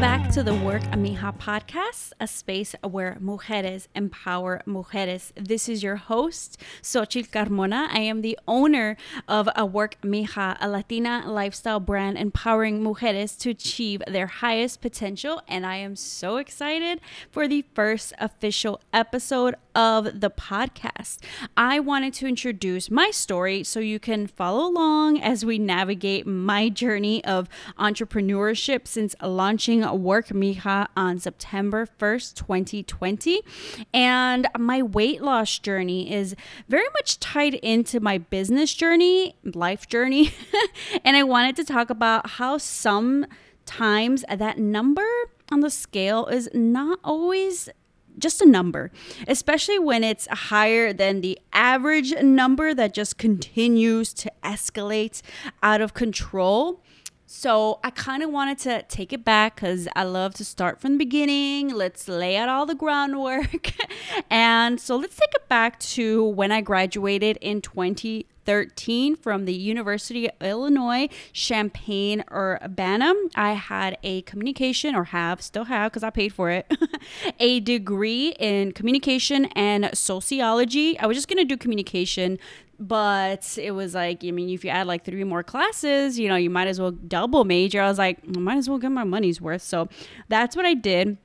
back to the Work Mija podcast, a space where mujeres empower mujeres. This is your host, Xochitl Carmona. I am the owner of a Work Mija, a Latina lifestyle brand empowering mujeres to achieve their highest potential. And I am so excited for the first official episode of the podcast. I wanted to introduce my story so you can follow along as we navigate my journey of entrepreneurship since launching Work Mija on September 1st, 2020. And my weight loss journey is very much tied into my business journey, life journey. and I wanted to talk about how sometimes that number on the scale is not always just a number, especially when it's higher than the average number that just continues to escalate out of control. So I kind of wanted to take it back because I love to start from the beginning. Let's lay out all the groundwork. and so let's take it back to when I graduated in 2013 from the University of Illinois, Champaign Urbana. I had a communication, or have, still have, because I paid for it, a degree in communication and sociology. I was just going to do communication but it was like i mean if you add like three more classes you know you might as well double major. I was like i might as well get my money's worth. So that's what i did.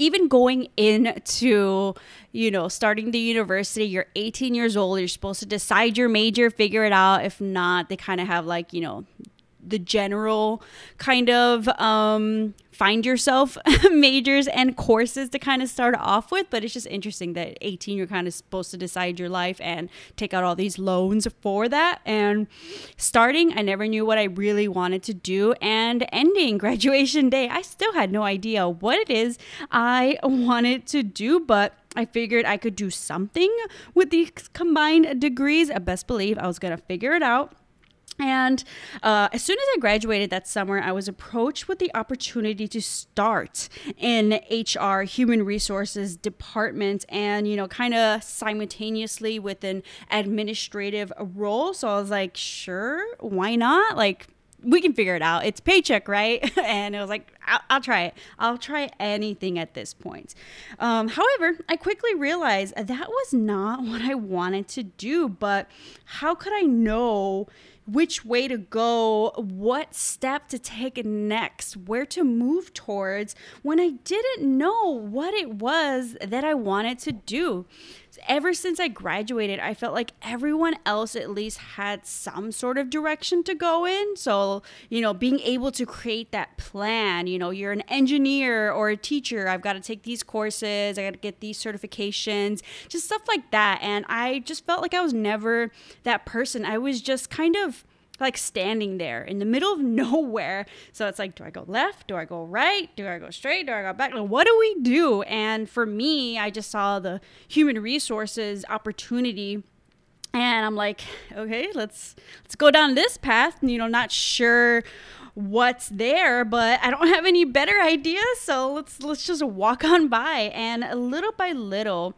Even going into you know starting the university you're 18 years old you're supposed to decide your major figure it out. If not they kind of have like you know the general kind of um, find yourself majors and courses to kind of start off with. But it's just interesting that 18, you're kind of supposed to decide your life and take out all these loans for that. And starting, I never knew what I really wanted to do. And ending graduation day, I still had no idea what it is I wanted to do. But I figured I could do something with these combined degrees. I best believe I was going to figure it out. And uh, as soon as I graduated that summer, I was approached with the opportunity to start in HR, human resources department, and you know, kind of simultaneously with an administrative role. So I was like, sure, why not? Like, we can figure it out. It's paycheck, right? and it was like, I'll, I'll, try it. I'll try anything at this point. Um, however, I quickly realized that was not what I wanted to do. But how could I know? Which way to go, what step to take next, where to move towards when I didn't know what it was that I wanted to do. Ever since I graduated, I felt like everyone else at least had some sort of direction to go in. So, you know, being able to create that plan, you know, you're an engineer or a teacher, I've got to take these courses, I got to get these certifications, just stuff like that. And I just felt like I was never that person. I was just kind of like standing there in the middle of nowhere. So it's like, do I go left? Do I go right? Do I go straight? Do I go back? Like, what do we do? And for me, I just saw the human resources opportunity and I'm like, okay, let's let's go down this path. You know, not sure what's there, but I don't have any better ideas, so let's let's just walk on by. And little by little,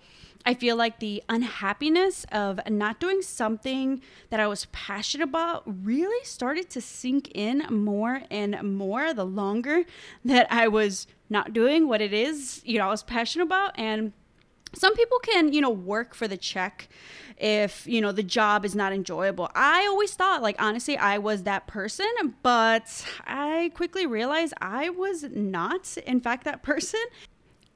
I feel like the unhappiness of not doing something that I was passionate about really started to sink in more and more the longer that I was not doing what it is, you know, I was passionate about. And some people can, you know, work for the check if, you know, the job is not enjoyable. I always thought, like, honestly, I was that person, but I quickly realized I was not, in fact, that person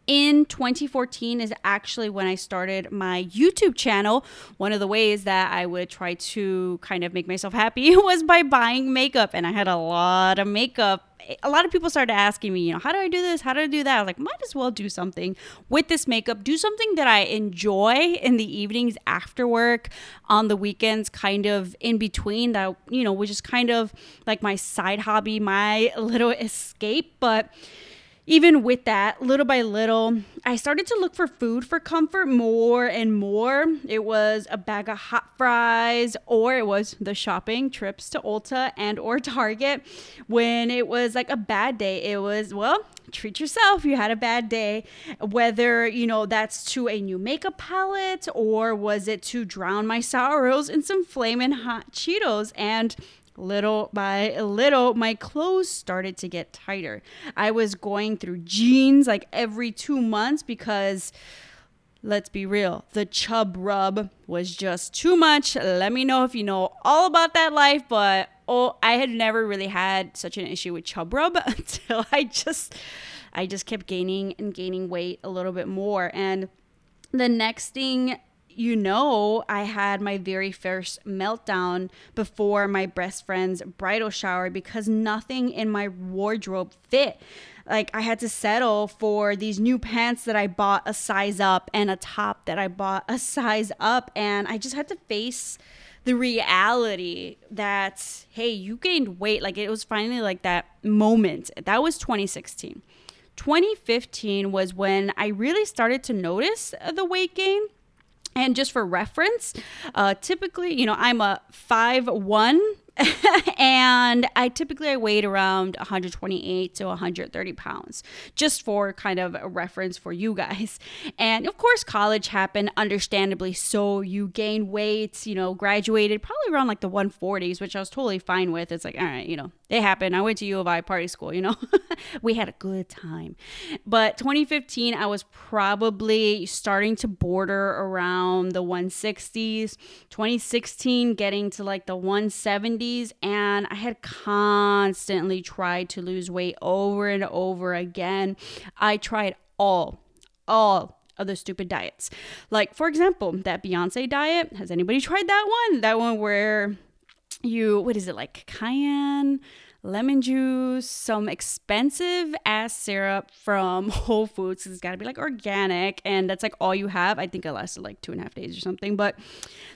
in 2014 is actually when I started my YouTube channel. One of the ways that I would try to kind of make myself happy was by buying makeup. And I had a lot of makeup. A lot of people started asking me, you know, how do I do this? How do I do that? I was like, might as well do something with this makeup. Do something that I enjoy in the evenings after work, on the weekends, kind of in between that, you know, which is kind of like my side hobby, my little escape. But even with that, little by little, I started to look for food for comfort more and more. It was a bag of hot fries or it was the shopping trips to Ulta and or Target. When it was like a bad day, it was, well, treat yourself. You had a bad day. Whether, you know, that's to a new makeup palette or was it to drown my sorrows in some flaming hot Cheetos and little by little, my clothes started to get tighter. I was going through jeans like every two months because let's be real, the chub rub was just too much. Let me know if you know all about that life, but oh, I had never really had such an issue with chub rub until I just I just kept gaining and gaining weight a little bit more and the next thing you know, I had my very first meltdown before my best friend's bridal shower because nothing in my wardrobe fit. Like, I had to settle for these new pants that I bought a size up and a top that I bought a size up. And I just had to face the reality that, hey, you gained weight. Like, it was finally like that moment. That was 2016. 2015 was when I really started to notice the weight gain. And just for reference, uh, typically, you know, I'm a five one and I typically I weighed around 128 to 130 pounds, just for kind of a reference for you guys. And of course, college happened, understandably so. You gain weight, you know, graduated probably around like the 140s, which I was totally fine with. It's like, all right, you know, it happened. I went to U of I party school, you know, we had a good time. But 2015, I was probably starting to border around the 160s. 2016, getting to like the 170s. And I had constantly tried to lose weight over and over again. I tried all, all of the stupid diets. Like, for example, that Beyonce diet. Has anybody tried that one? That one where you what is it like cayenne lemon juice, some expensive ass syrup from Whole Foods. It's got to be like organic, and that's like all you have. I think it lasted like two and a half days or something, but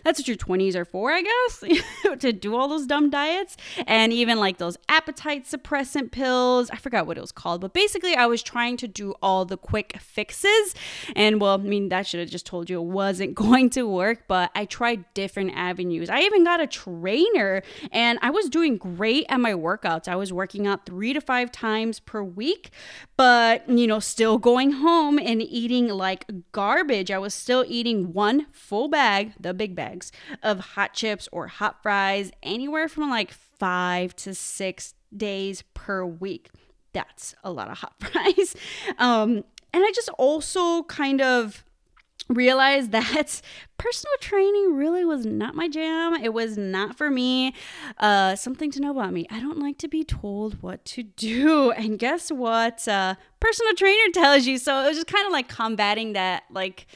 that's what your 20s are for, I guess, to do all those dumb diets. And even like those appetite suppressant pills. I forgot what it was called, but basically, I was trying to do all the quick fixes. And well, I mean, that should have just told you it wasn't going to work, but I tried different avenues. I even got a trainer, and I was doing great at my workout workouts. I was working out three to five times per week, but, you know, still going home and eating like garbage. I was still eating one full bag, the big bags, of hot chips or hot fries, anywhere from like five to six days per week. That's a lot of hot fries. Um, and I just also kind of realized that personal training really was not my jam. It was not for me. Uh, something to know about me I don't like to be told what to do. And guess what? Uh, personal trainer tells you. So it was just kind of like combating that, like,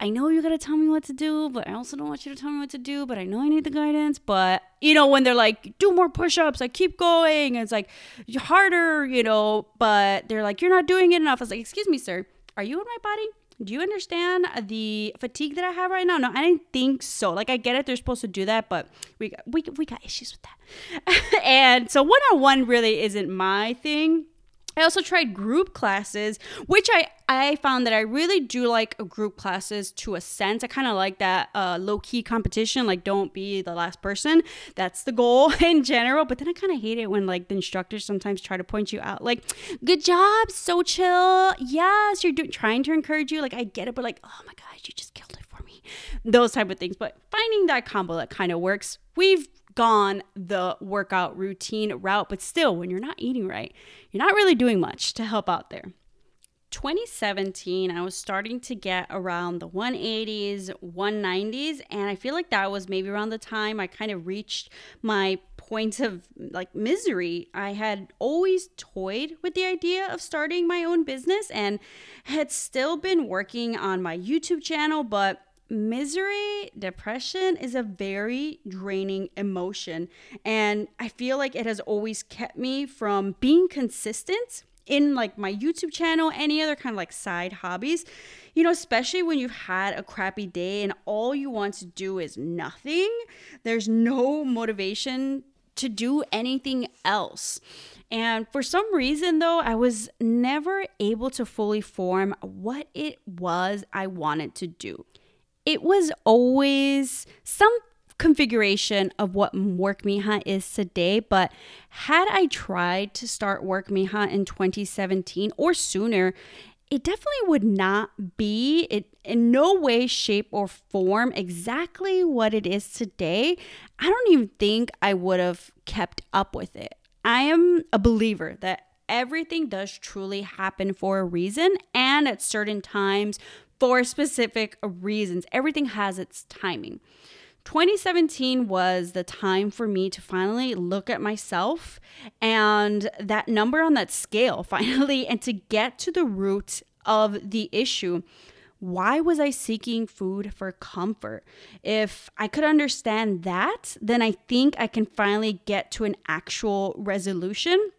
I know you gotta tell me what to do, but I also don't want you to tell me what to do, but I know I need the guidance. But, you know, when they're like, do more push ups, I keep going, it's like harder, you know, but they're like, you're not doing it enough. I was like, excuse me, sir, are you in my body? Do you understand the fatigue that I have right now? No, I didn't think so. Like I get it, they're supposed to do that, but we we we got issues with that. and so one on one really isn't my thing. I also tried group classes, which I I found that I really do like group classes to a sense. I kind of like that uh, low key competition, like don't be the last person. That's the goal in general. But then I kind of hate it when like the instructors sometimes try to point you out, like good job, Xochitl. Yes, you're do- trying to encourage you. Like I get it, but like oh my gosh, you just killed it for me. Those type of things. But finding that combo that kind of works. We've gone the workout routine route, but still, when you're not eating right, you're not really doing much to help out there. 2017, I was starting to get around the 180s, 190s, and I feel like that was maybe around the time I kind of reached my point of like misery. I had always toyed with the idea of starting my own business and had still been working on my YouTube channel, but misery, depression is a very draining emotion. And I feel like it has always kept me from being consistent in like my YouTube channel, any other kind of like side hobbies. You know, especially when you've had a crappy day and all you want to do is nothing, there's no motivation to do anything else. And for some reason, though, I was never able to fully form what it was I wanted to do it was always some configuration of what Work Mija is today, but had I tried to start Work Mija in 2017 or sooner, it definitely would not be it in no way shape or form exactly what it is today. I don't even think i would have kept up with it. I am a believer that everything does truly happen for a reason and at certain times for specific reasons everything has its timing 2017 was the time for me to finally look at myself and that number on that scale finally and to get to the root of the issue. Why was I seeking food for comfort? If I could understand that, then I think I can finally get to an actual resolution.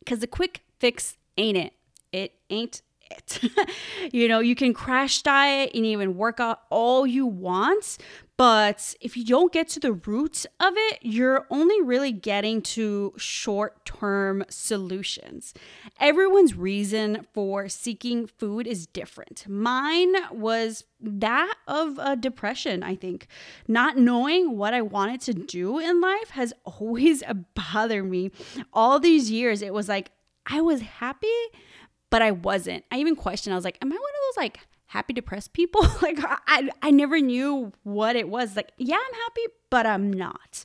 Because the quick fix ain't it. It ain't it. you know, you can crash diet and even work out all you want, but if you don't get to the root of it, you're only really getting to short term solutions. Everyone's reason for seeking food is different. Mine was that of a depression, I think. Not knowing what I wanted to do in life has always bothered me. All these years, it was like I was happy, but I wasn't. I even questioned, I was like, am I one of those like happy depressed people? Like I, I never knew what it was. Like yeah i'm happy but i'm not.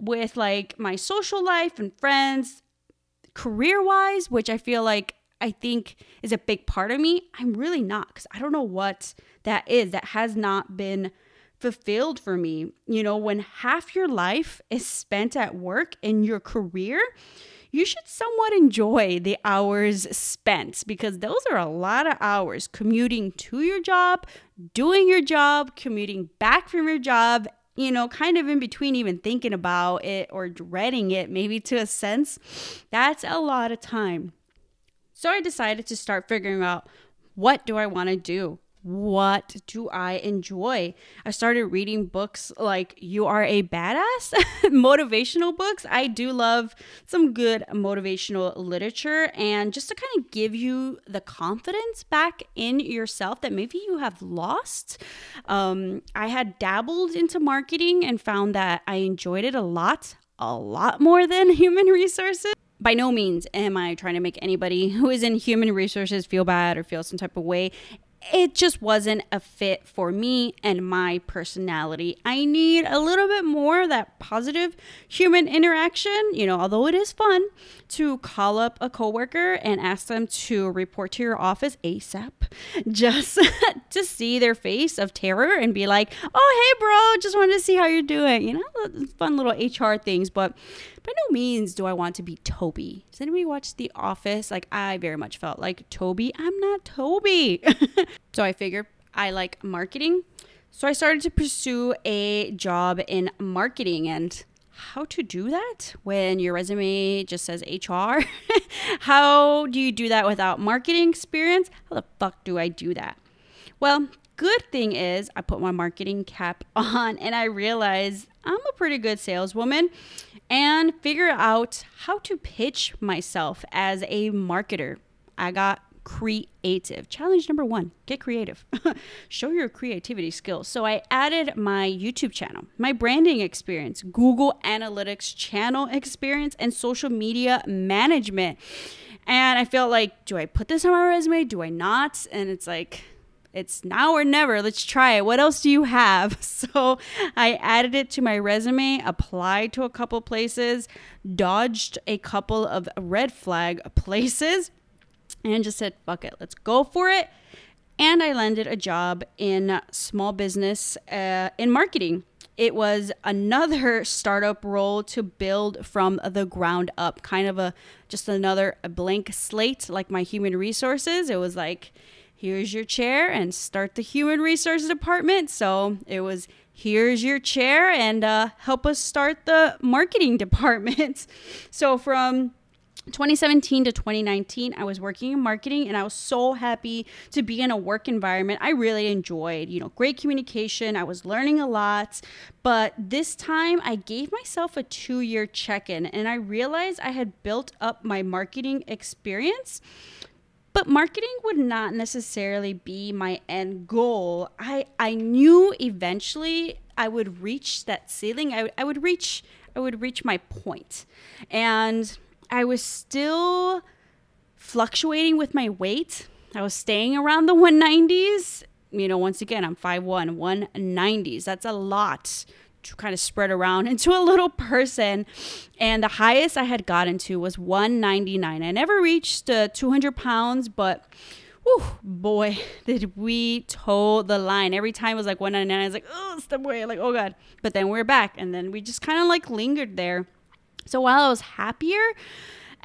With like my social life and friends career wise which i feel like i think is a big part of me i'm really not because i don't know what that is. That has not been fulfilled for me. You know when half your life is spent at work in your career you should somewhat enjoy the hours spent because those are a lot of hours commuting to your job, doing your job, commuting back from your job, you know, kind of in between even thinking about it or dreading it, maybe to a sense. That's a lot of time. So I decided to start figuring out what do I want to do? What do I enjoy? I started reading books like You Are a Badass, motivational books. I do love some good motivational literature and just to kind of give you the confidence back in yourself that maybe you have lost. Um, I had dabbled into marketing and found that I enjoyed it a lot, a lot more than human resources by no means am I trying to make anybody who is in human resources feel bad or feel some type of way it just wasn't a fit for me and my personality. I need a little bit more of that positive human interaction, you know, although it is fun to call up a coworker and ask them to report to your office ASAP just to see their face of terror and be like, "Oh, hey bro, just wanted to see how you're doing." You know, fun little HR things, but by no means do I want to be Toby. Does anybody watch The Office? Like, I very much felt like Toby. I'm not Toby. so I figured I like marketing. So I started to pursue a job in marketing and how to do that when your resume just says HR. how do you do that without marketing experience? How the fuck do I do that? Well, good thing is I put my marketing cap on and I realized I'm a pretty good saleswoman and figure out how to pitch myself as a marketer. I got creative. Challenge number one get creative. Show your creativity skills. So I added my YouTube channel, my branding experience, Google Analytics channel experience, and social media management. And I felt like, do I put this on my resume? Do I not? And it's like, it's now or never. Let's try it. What else do you have? So I added it to my resume, applied to a couple places, dodged a couple of red flag places, and just said, fuck it, let's go for it. And I landed a job in small business uh, in marketing. It was another startup role to build from the ground up, kind of a just another blank slate like my human resources. It was like, here's your chair and start the human resources department. So it was here's your chair and uh, help us start the marketing department. so from 2017 to 2019 i was working in marketing and i was so happy to be in a work environment i really enjoyed you know great communication i was learning a lot but this time i gave myself a two year check-in and i realized i had built up my marketing experience but marketing would not necessarily be my end goal. I I knew eventually I would reach that ceiling. I, I would reach I would reach my. And I was still fluctuating with my weight. I was staying around the 190s. You know, once again, I'm 5'1, 190s. That's a lot kind of spread around into a little person. And the highest I had gotten to was 199. I never reached uh, 200 pounds, but whew, boy, did we toe the line. Every time it was like 199, I was like, oh, step away. Like, oh God. But then we we're back. And then we just kind of like lingered there. So while I was happier,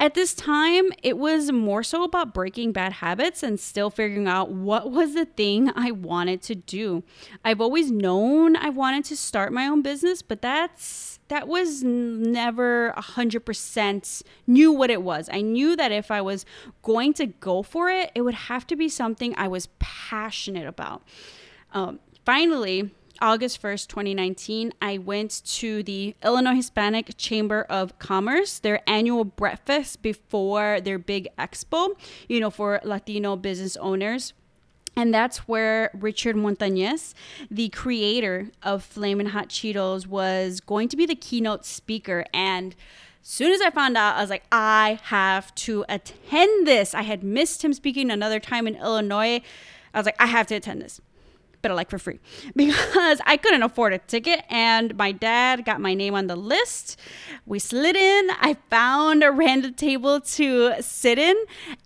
at this time, it was more so about breaking bad habits and still figuring out what was the thing I wanted to do. I've always known I wanted to start my own business, but that's that was never 100% knew what it was. I knew that if I was going to go for it, it would have to be something I was passionate about. Um, finally, August 1st, 2019, I went to the Illinois Hispanic Chamber of Commerce, their annual breakfast before their big expo, you know, for Latino business owners. And that's where Richard Montañez, the creator of Flamin' Hot Cheetos, was going to be the keynote speaker. And as soon as I found out, I was like, I have to attend this. I had missed him speaking another time in Illinois. I was like, I have to attend this like for free because I couldn't afford a ticket and my dad got my name on the list. We slid in. I found a random table to sit in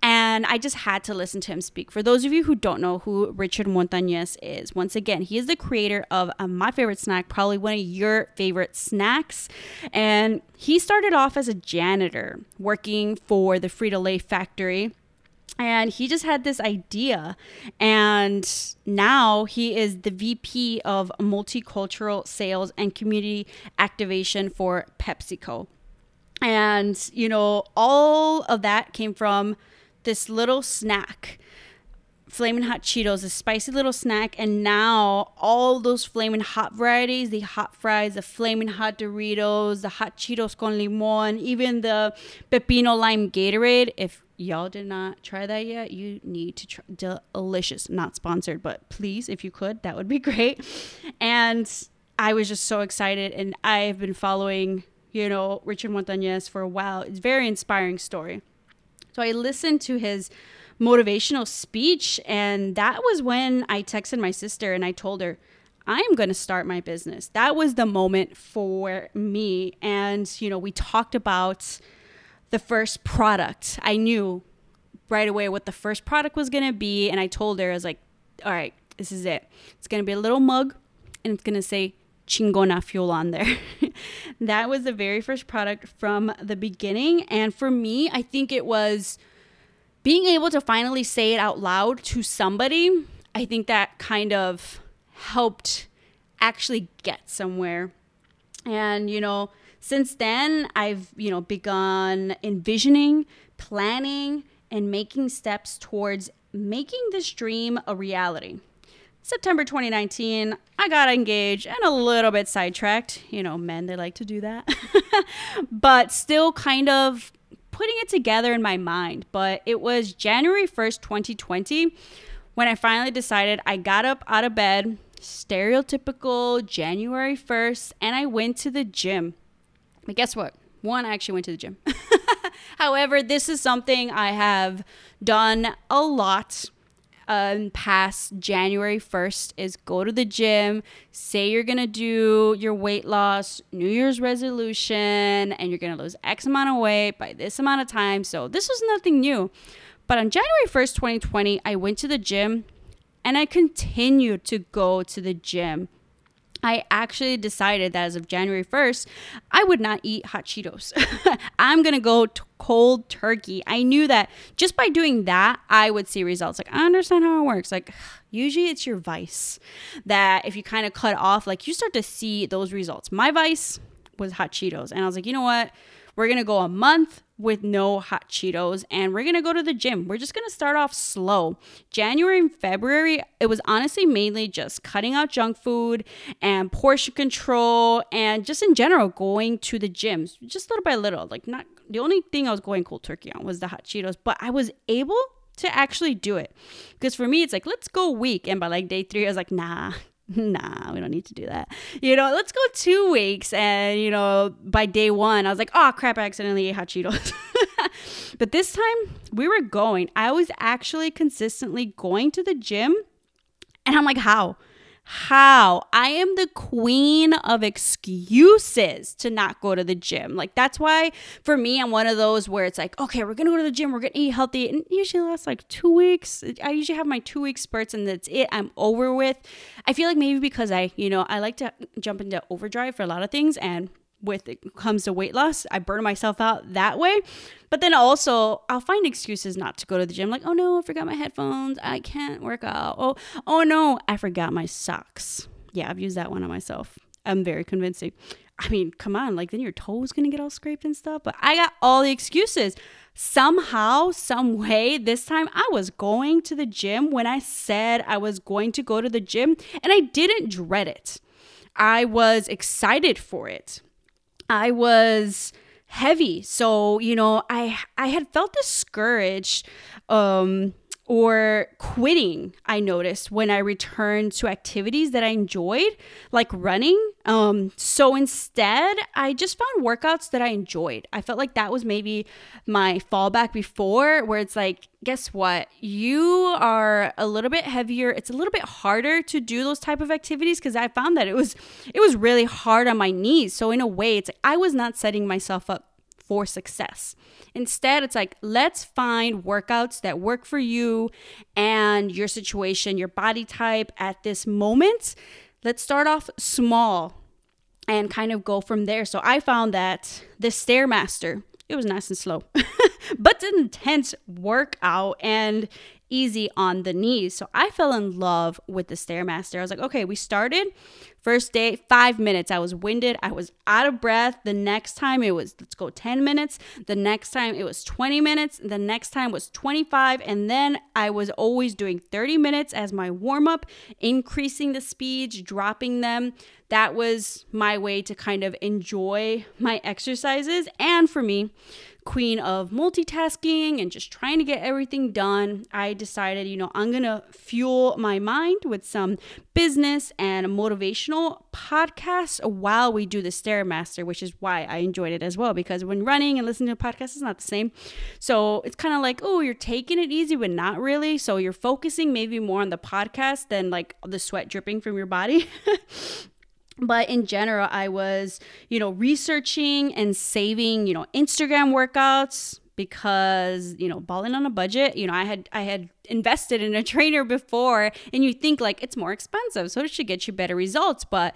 and I just had to listen to him speak. For those of you who don't know who Richard Montañez is, once again, he is the creator of uh, my favorite snack, probably one of your favorite snacks. And he started off as a janitor working for the Frito-Lay factory and he just had this idea. And now he is the vp of multicultural sales and community activation for pepsico. And you know all of that came from this little snack flaming hot cheetos a spicy little snack and now all those flaming hot varieties the hot fries the flaming hot doritos the hot cheetos con limon even the pepino lime gatorade if y'all did not try that yet, you need to try. Delicious, not sponsored, but please, if you could, that would be great. And I was just so excited, and I've been following, you know, Richard Montañez for a while. It's a very inspiring story. So I listened to his motivational speech, and that was when I texted my sister and I told her, I am going to start my business. That was the moment for me. And, you know, we talked about the first product. I knew right away what the first product was going to be. And I told her, I was like, all right, this is it. It's going to be a little mug and it's going to say Chingona Fuel on there. that was the very first product from the beginning. And for me, I think it was being able to finally say it out loud to somebody. I think that kind of helped actually get somewhere. And, you know, since then, I've, you know, begun envisioning, planning, and making steps towards making this dream a reality. September 2019, I got engaged and a little bit sidetracked. You know, men, they like to do that. but still kind of putting it together in my mind. But it was January 1st, 2020, when I finally decided I got up out of bed, stereotypical January 1st, and I went to the gym. But guess what? One, I actually went to the gym. However, this is something I have done a lot um, past January 1st is go to the gym, say you're to do your weight loss, New Year's resolution, and you're to lose X amount of weight by this amount of time. So this was nothing new. But on January 1st, 2020, I went to the gym and I continued to go to the gym I actually decided that as of January 1st, I would not eat hot Cheetos. I'm going to go t- cold turkey. I knew that just by doing that, I would see results. Like, I understand how it works. Like, usually it's your vice that if you kind of cut off, like, you start to see those results. My vice was hot Cheetos. And I was like, you know what? We're going to go a month with no hot Cheetos and we're to go to the gym. We're just to start off slow. January and February, it was honestly mainly just cutting out junk food and portion control and just in general going to the gym just little by little. Like, not the only thing I was going cold turkey on was the hot Cheetos, but I was able to actually do it. Because for me, it's like, let's go week. And by like day three, I was like, nah, nah, we don't need to do that. You know, let's go two weeks. And, you know, by day one, I was like, oh crap, I accidentally ate hot Cheetos. But this time we were going. I was actually consistently going to the gym. And I'm like, how? How I am the queen of excuses to not go to the gym. Like that's why for me I'm one of those where it's like, okay, we're to go to the gym, we're to eat healthy and usually lasts like 2 weeks. I usually have my 2 week spurts and that's it. I'm over with. I feel like maybe because I, you know, I like to jump into overdrive for a lot of things and with it comes to weight loss. I burn myself out that way. But then also I'll find excuses not to go to the gym. Like, oh no, I forgot my headphones. I can't work out. Oh, oh no, I forgot my socks. Yeah, I've used that one on myself. I'm very convincing. I mean, come on, like then your toes gonna get all scraped and stuff. But I got all the excuses. Somehow, some way, this time I was going to the gym when I said I was going to go to the gym, and I didn't dread it. I was excited for it. I was heavy. So, you know, I I had felt discouraged um or quitting i noticed when i returned to activities that i enjoyed like running. Um, so instead i just found workouts that i enjoyed. I felt like that was maybe my fallback before where it's like guess what? You are a little bit heavier. It's a little bit harder to do those type of activities because i found that it was it was really hard on my knees. So in a way it's like i was not setting myself up for success. Instead, it's like, let's find workouts that work for you and your situation, your body type at this moment. Let's start off small and kind of go from there. So I found that the Stairmaster, it was nice and slow, but intense workout and easy on the knees. So I fell in love with the Stairmaster. I was like, okay, we started First day, five minutes. I was winded. I was out of breath. The next time it was, let's go 10 minutes. The next time it was 20 minutes. The next time was 25. And then I was always doing 30 minutes as my warm up, increasing the speeds, dropping them. That was my way to kind of enjoy my exercises. And for me, queen of multitasking and just trying to get everything done, I decided, you know, I'm going to fuel my mind with some business and motivational podcasts while we do the Stairmaster, which is why I enjoyed it as well. Because when running and listening to podcasts is not the same. So it's kind of like, oh, you're taking it easy, but not really. So you're focusing maybe more on the podcast than like the sweat dripping from your body. but in general i was you know researching and saving you know instagram workouts because you know balling on a budget you know i had i had invested in a trainer before and you think like it's more expensive so it should get you better results. But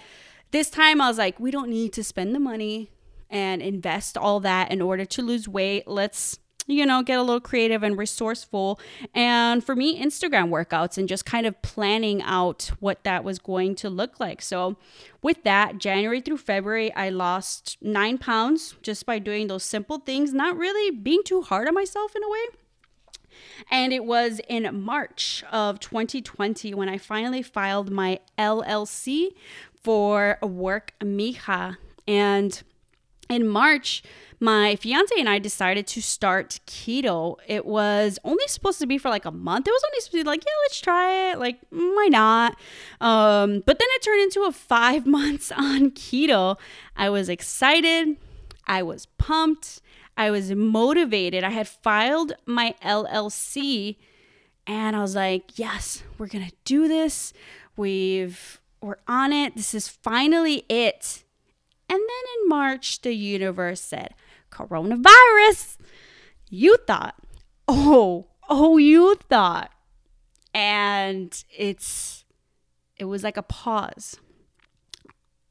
this time i was like we don't need to spend the money and invest all that in order to lose weight. Let's you know, get a little creative and resourceful. And for me, Instagram workouts and just kind of planning out what that was going to look like. So, with that, January through February, I lost nine pounds just by doing those simple things, not really being too hard on myself in a way. And it was in March of 2020 when I finally filed my LLC for Work Mija. And in March, my fiance and I decided to start keto. It was only supposed to be for like a month. It was only supposed to be like, yeah, let's try it. Like, why not? Um, but then it turned into a five months on keto. I was excited. I was pumped. I was motivated. I had filed my LLC and I was like, yes, we're going to do this. We've we're on it. This is finally it. And then in March, the universe said, coronavirus. You thought, oh, oh, you thought. And it's, it was like a pause.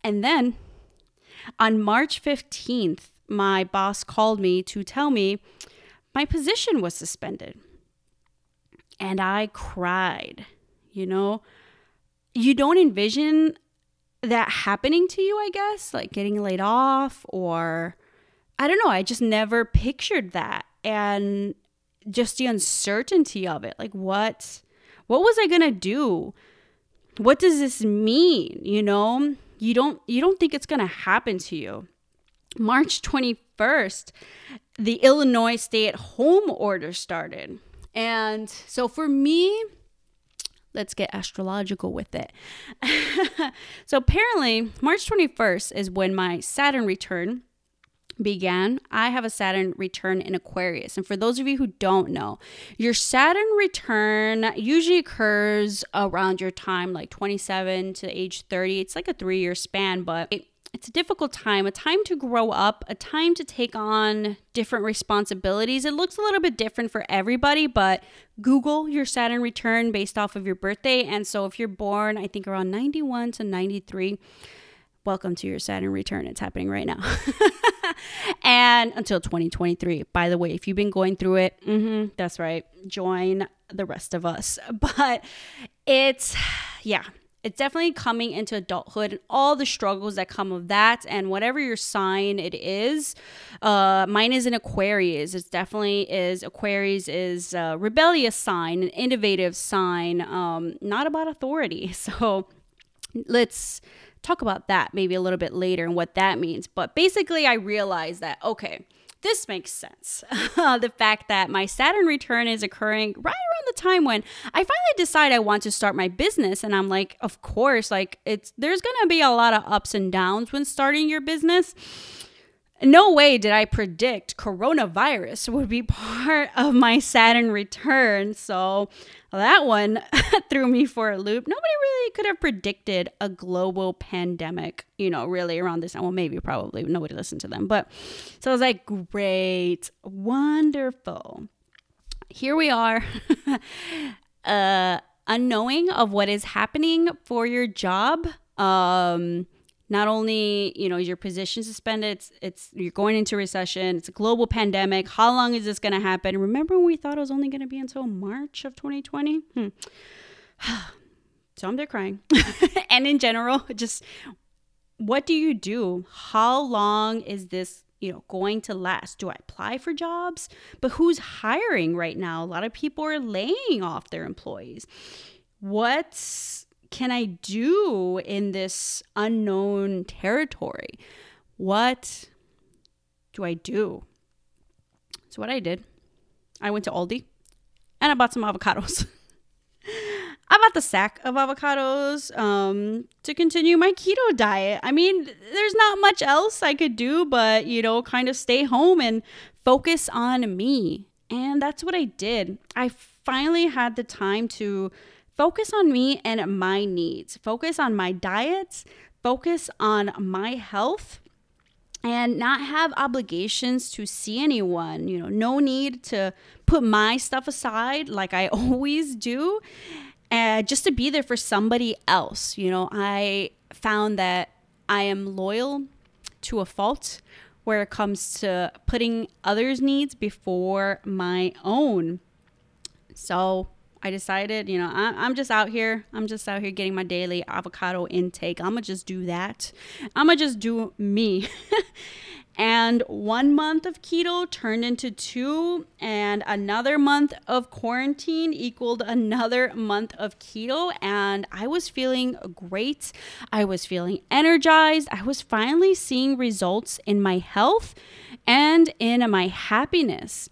And then on March 15th, my boss called me to tell me my position was suspended. And I cried. You know, you don't envision that happening to you, I guess, like getting laid off or I don't know, I just never pictured that and just the uncertainty of it. Like what what was I going to do? What does this mean, you know? You don't you don't think it's going to happen to you. March 21st, the Illinois stay-at-home order started. And so for me, let's get astrological with it. so apparently, March 21st is when my Saturn return began, I have a Saturn return in Aquarius. And for those of you who don't know, your Saturn return usually occurs around your time, like 27 to age 30. It's like a three year span, but it, it's a difficult time, a time to grow up, a time to take on different responsibilities. It looks a little bit different for everybody, but Google your Saturn return based off of your birthday. And so if you're born, I think around 91 to 93, welcome to your Saturn return. It's happening right now. and until 2023. By the way, if you've been going through it, mm-hmm, that's right, join the rest of us. But it's, yeah, it's definitely coming into adulthood and all the struggles that come of that and whatever your sign it is uh mine is an aquarius it definitely is aquarius is a rebellious sign an innovative sign um not about authority so let's talk about that maybe a little bit later and what that means. But basically, I realized that, okay, this makes sense. Uh, the fact that my Saturn return is occurring right around the time when I finally decide I want to start my business and I'm like, of course, like it's there's going to be a lot of ups and downs when starting your business no way did I predict coronavirus would be part of my Saturn return. So that one threw me for a loop. Nobody really could have predicted a global pandemic, you know, really around this time. Well, maybe, probably. Nobody listened to them. But so I was like, great, wonderful. Here we are. uh, unknowing of what is happening for your job. Um, not only you know is your position suspended it's it's you're going into recession it's a global pandemic how long is this going to happen? Remember when we thought it was only going to be until march of 2020 hmm. so i'm there crying. And in general just what do you do? How long is this you know going to last? Do i apply for jobs? But who's hiring right now? A lot of people are laying off their employees. What's can I do in this unknown territory? What do I do? So, what I did, I went to Aldi and I bought some avocados. I bought the sack of avocados um, to continue my keto diet. I mean, there's not much else I could do but, you know, kind of stay home and focus on me. And that's what I did. I finally had the time to focus on me and my needs, focus on my diets, focus on my health and not have obligations to see anyone. You know, no need to put my stuff aside like I always do, uh, just to be there for somebody else. You know, I found that I am loyal to a fault where it comes to putting others' needs before my own. So I decided, you know, I, am just out here. I'm just out here getting my daily avocado intake. I'm going to just do that. I'm going to just do me. and one month of keto turned into two, and another month of quarantine equaled another month of keto. And I was feeling great. I was feeling energized. I was finally seeing results in my health and in my happiness.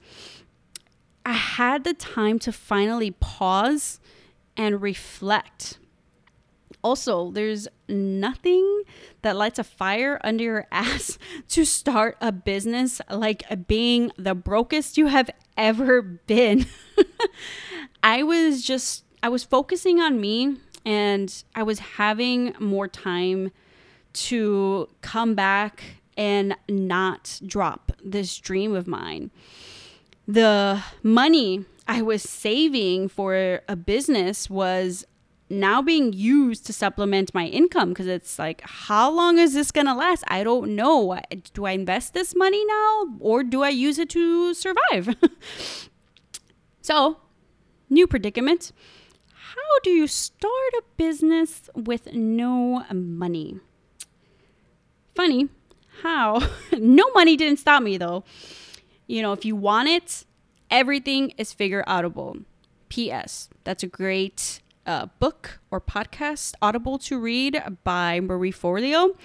I had the time to finally pause and reflect. Also, there's nothing that lights a fire under your ass to start a business like being the brokest you have ever been. I was just, I was focusing on me and I was having more time to come back and not drop this dream of mine the money I was saving for a business was now being used to supplement my income because it's like, how long is this going to last? I don't know. Do I invest this money now or do I use it to survive? so, new predicament. How do you start a business with no money? Funny how no money didn't stop me though. You know, if you want it, everything is figure outable. P.S. That's a great uh, book or podcast, Audible to read by Marie Forleo.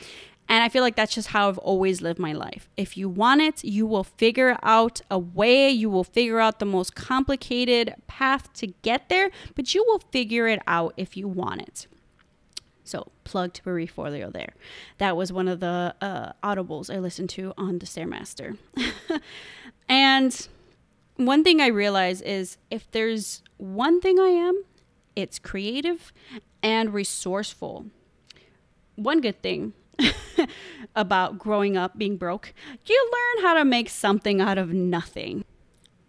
And I feel like that's just how I've always lived my life. If you want it, you will figure out a way, you will figure out the most complicated path to get there, but you will figure it out if you want it. So plug to Marie Forleo there. That was one of the uh, audibles I listened to on the Stairmaster. and one thing I realize is if there's one thing I am, it's creative and resourceful. One good thing about growing up being broke, you learn how to make something out of nothing.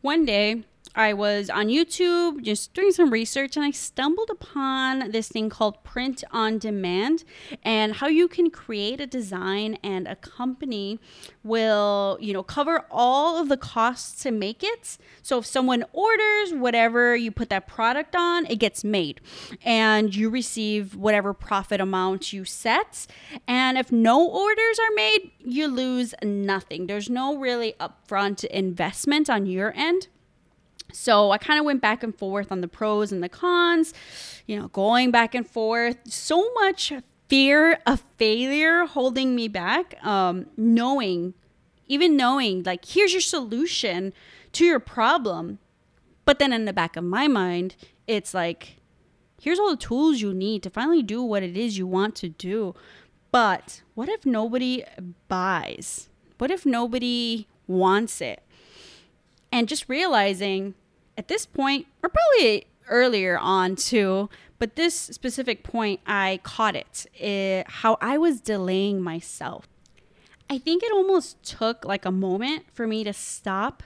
One day, I was on YouTube just doing some research and I stumbled upon this thing called print on demand and how you can create a design and a company will, you know, cover all of the costs to make it. So if someone orders whatever you put that product on, it gets made and you receive whatever profit amount you set. And if no orders are made, you lose nothing. There's no really upfront investment on your end. So I kind of went back and forth on the pros and the cons, you know, going back and forth. So much fear of failure holding me back, um, knowing, even knowing, like, here's your solution to your problem. But then in the back of my mind, it's like, here's all the tools you need to finally do what it is you want to do. But what if nobody buys? What if nobody wants it? And just realizing at this point, or probably earlier on too, but this specific point, I caught it, it how I was delaying myself. I think it almost took like a moment for me to stop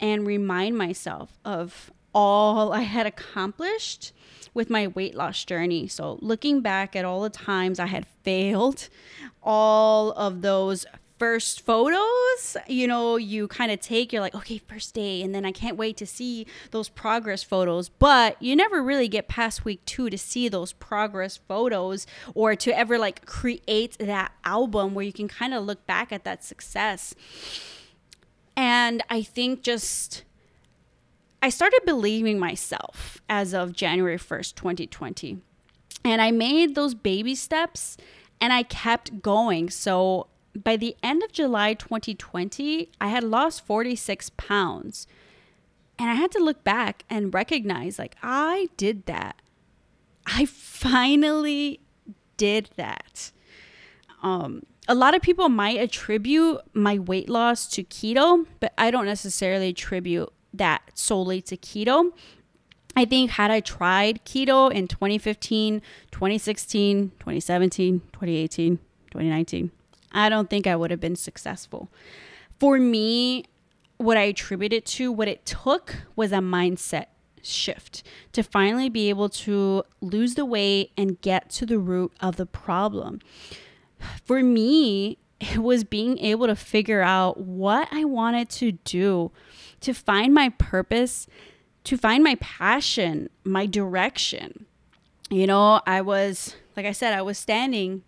and remind myself of all I had accomplished with my weight loss journey. So, looking back at all the times I had failed, all of those first photos, you know, you kind of take, you're like, okay, first day, and then I can't wait to see those progress photos. But you never really get past week two to see those progress photos or to ever like create that album where you can kind of look back at that success. And I think just. I started believing myself as of January 1st, 2020. And I made those baby steps and I kept going. So by the end of July 2020, I had lost 46 pounds. And I had to look back and recognize like, I did that. I finally did that. Um, a lot of people might attribute my weight loss to keto, but I don't necessarily attribute that solely to keto. I think had I tried keto in 2015, 2016, 2017, 2018, 2019, I don't think I would have been successful. For me, what I attribute it to, what it took was a mindset shift to finally be able to lose the weight and get to the root of the problem. For me, it was being able to figure out what I wanted to do, to find my purpose, to find my passion, my direction. You know, I was, like I said, I was standing.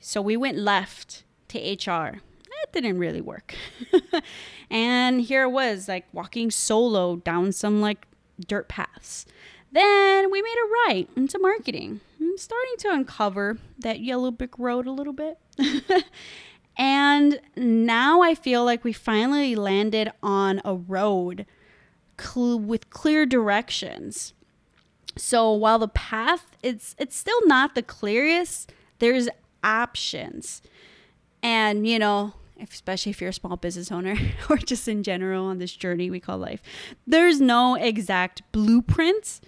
So we went left to HR. That didn't really work. and here it was, like walking solo down some like dirt paths. Then we made a right into marketing. I'm starting to uncover that yellow brick road a little bit. and now I feel like we finally landed on a road cl- with clear directions. So while the path it's it's still not the clearest, there's options. And, you know, especially if you're a small business owner or just in general on this journey we call life, there's no exact blueprints.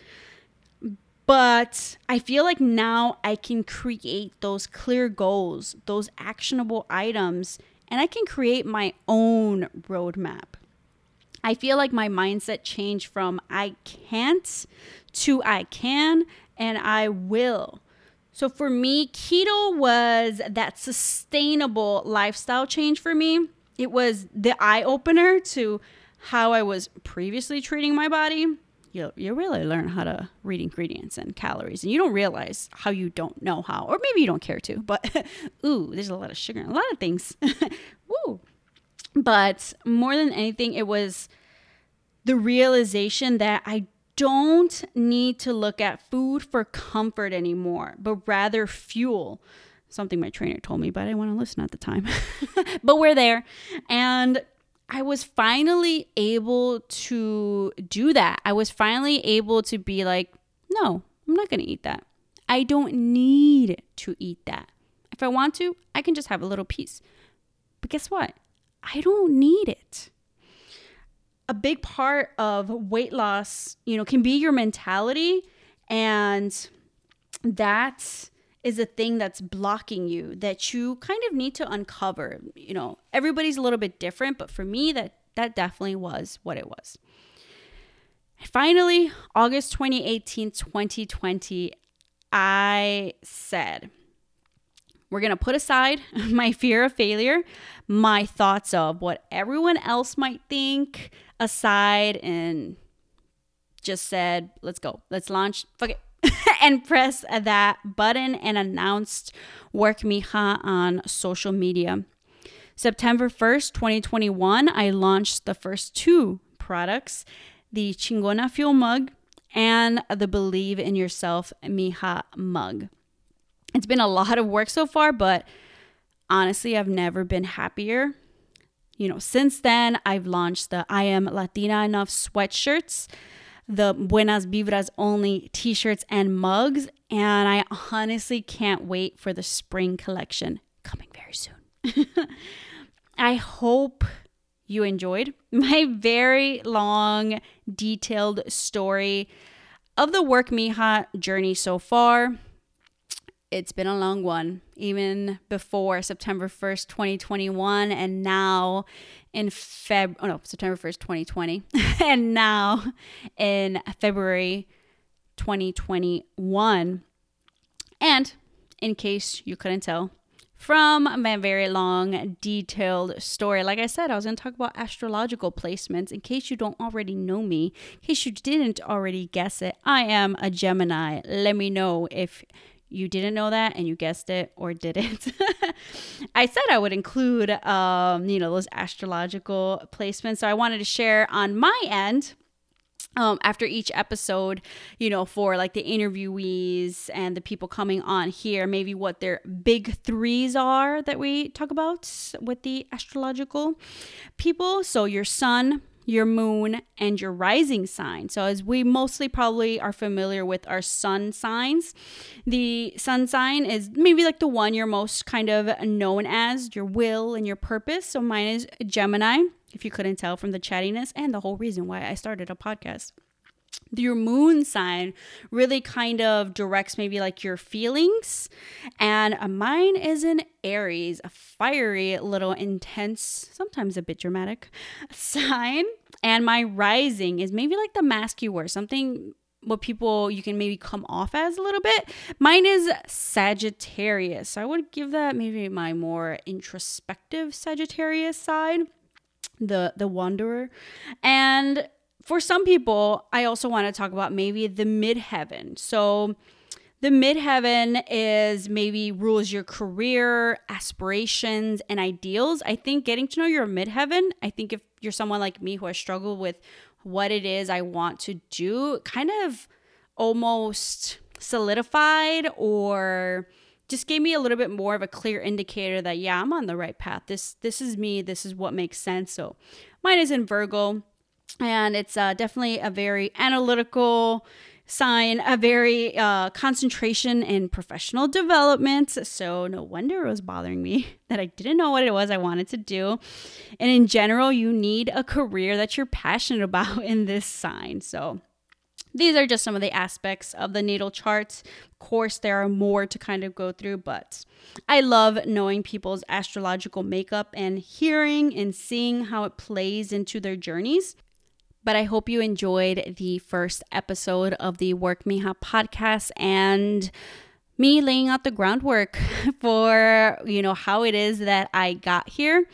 But I feel like now I can create those clear goals, those actionable items, and I can create my own roadmap. I feel like my mindset changed from I can't to I can and I will. So for me, keto was that sustainable lifestyle change for me. It was the eye opener to how I was previously treating my body. You, you really learn how to read ingredients and calories, and you don't realize how you don't know how, or maybe you don't care to, but ooh, there's a lot of sugar and a lot of things. Woo. But more than anything, it was the realization that I don't need to look at food for comfort anymore, but rather fuel. Something my trainer told me, but I didn't want to listen at the time. but we're there. And I was finally able to do that. I was finally able to be like, no, I'm not going to eat that. I don't need to eat that. If I want to, I can just have a little piece. But guess what? I don't need it. A big part of weight loss, you know, can be your mentality and that is a thing that's blocking you that you kind of need to uncover. You know, everybody's a little bit different, but for me that that definitely was what it was. Finally, August 2018, 2020, I said, we're going to put aside my fear of failure, my thoughts of what everyone else might think aside, and just said, let's go. Let's launch. Fuck it. and press that button and announced Werk Mija on social media. September 1st, 2021, I launched the first two products the Chingona Fuel mug and the Believe in Yourself Mija mug. It's been a lot of work so far, but honestly, I've never been happier. You know, since then, I've launched the I Am Latina Enough sweatshirts, the Buenas Vibras only t shirts and mugs, and I honestly can't wait for the spring collection coming very soon. I hope you enjoyed my very long, detailed story of the Werk Mija journey so far. It's been a long one, even before September 1st, 2021, and now in Feb, oh no, September 1st, 2020, and now in February 2021. And in case you couldn't tell, from my very long, detailed story. Like I said, I was going to talk about astrological placements. In case you don't already know me, in case you didn't already guess it, I am a Gemini. Let me know if you didn't know that and you guessed it or didn't. I said I would include, um, you know, those astrological placements. So I wanted to share on my end um, after each episode, you know, for like the interviewees and the people coming on here, maybe what their big threes are that we talk about with the astrological people. So your sun, your moon, and your rising sign. So, as we mostly probably are familiar with our sun signs, the sun sign is maybe like the one you're most kind of known as, your will and your purpose. So, mine is Gemini if you couldn't tell from the chattiness and the whole reason why I started a podcast. Your moon sign really kind of directs maybe like your feelings. And uh, mine is an Aries, a fiery, little intense, sometimes a bit dramatic sign. And my rising is maybe like the mask you wear, something what people you can maybe come off as a little bit. Mine is Sagittarius. So I would give that maybe my more introspective Sagittarius side the the wanderer and for some people i also want to talk about maybe the midheaven so the midheaven is maybe rules your career aspirations and ideals i think getting to know your midheaven i think if you're someone like me who has struggled with what it is i want to do kind of almost solidified or just gave me a little bit more of a clear indicator that yeah, I'm on the right path. This this is me. This is what makes sense. So mine is in Virgo, and it's uh, definitely a very analytical sign, a very uh, concentration in professional development. So no wonder it was bothering me that I didn't know what it was I wanted to do. And in general, you need a career that you're passionate about in this sign. So these are just some of the aspects of the natal charts. Of course, there are more to kind of go through, but I love knowing people's astrological makeup and hearing and seeing how it plays into their journeys. But I hope you enjoyed the first episode of the Werk Mija podcast and me laying out the groundwork for you know how it is that I got here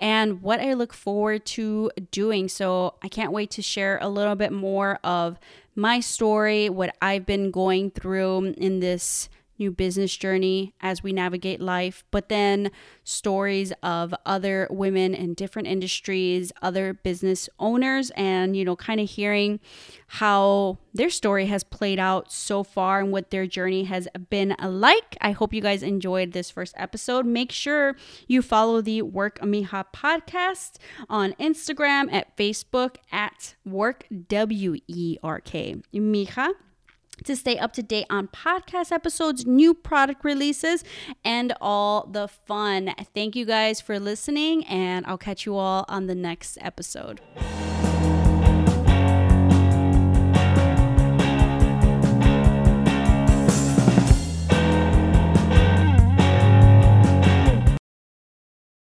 and what I look forward to doing. So I can't wait to share a little bit more of my story, what I've been going through in this new business journey as we navigate life, but then stories of other women in different industries, other business owners, and, you know, kind of hearing how their story has played out so far and what their journey has been like. I hope you guys enjoyed this first episode. Make sure you follow the Werk Mija podcast on Instagram, at Facebook, at Werk W E R K Mija to stay up to date on podcast episodes, new product releases, and all the fun. Thank you guys for listening, and I'll catch you all on the next episode.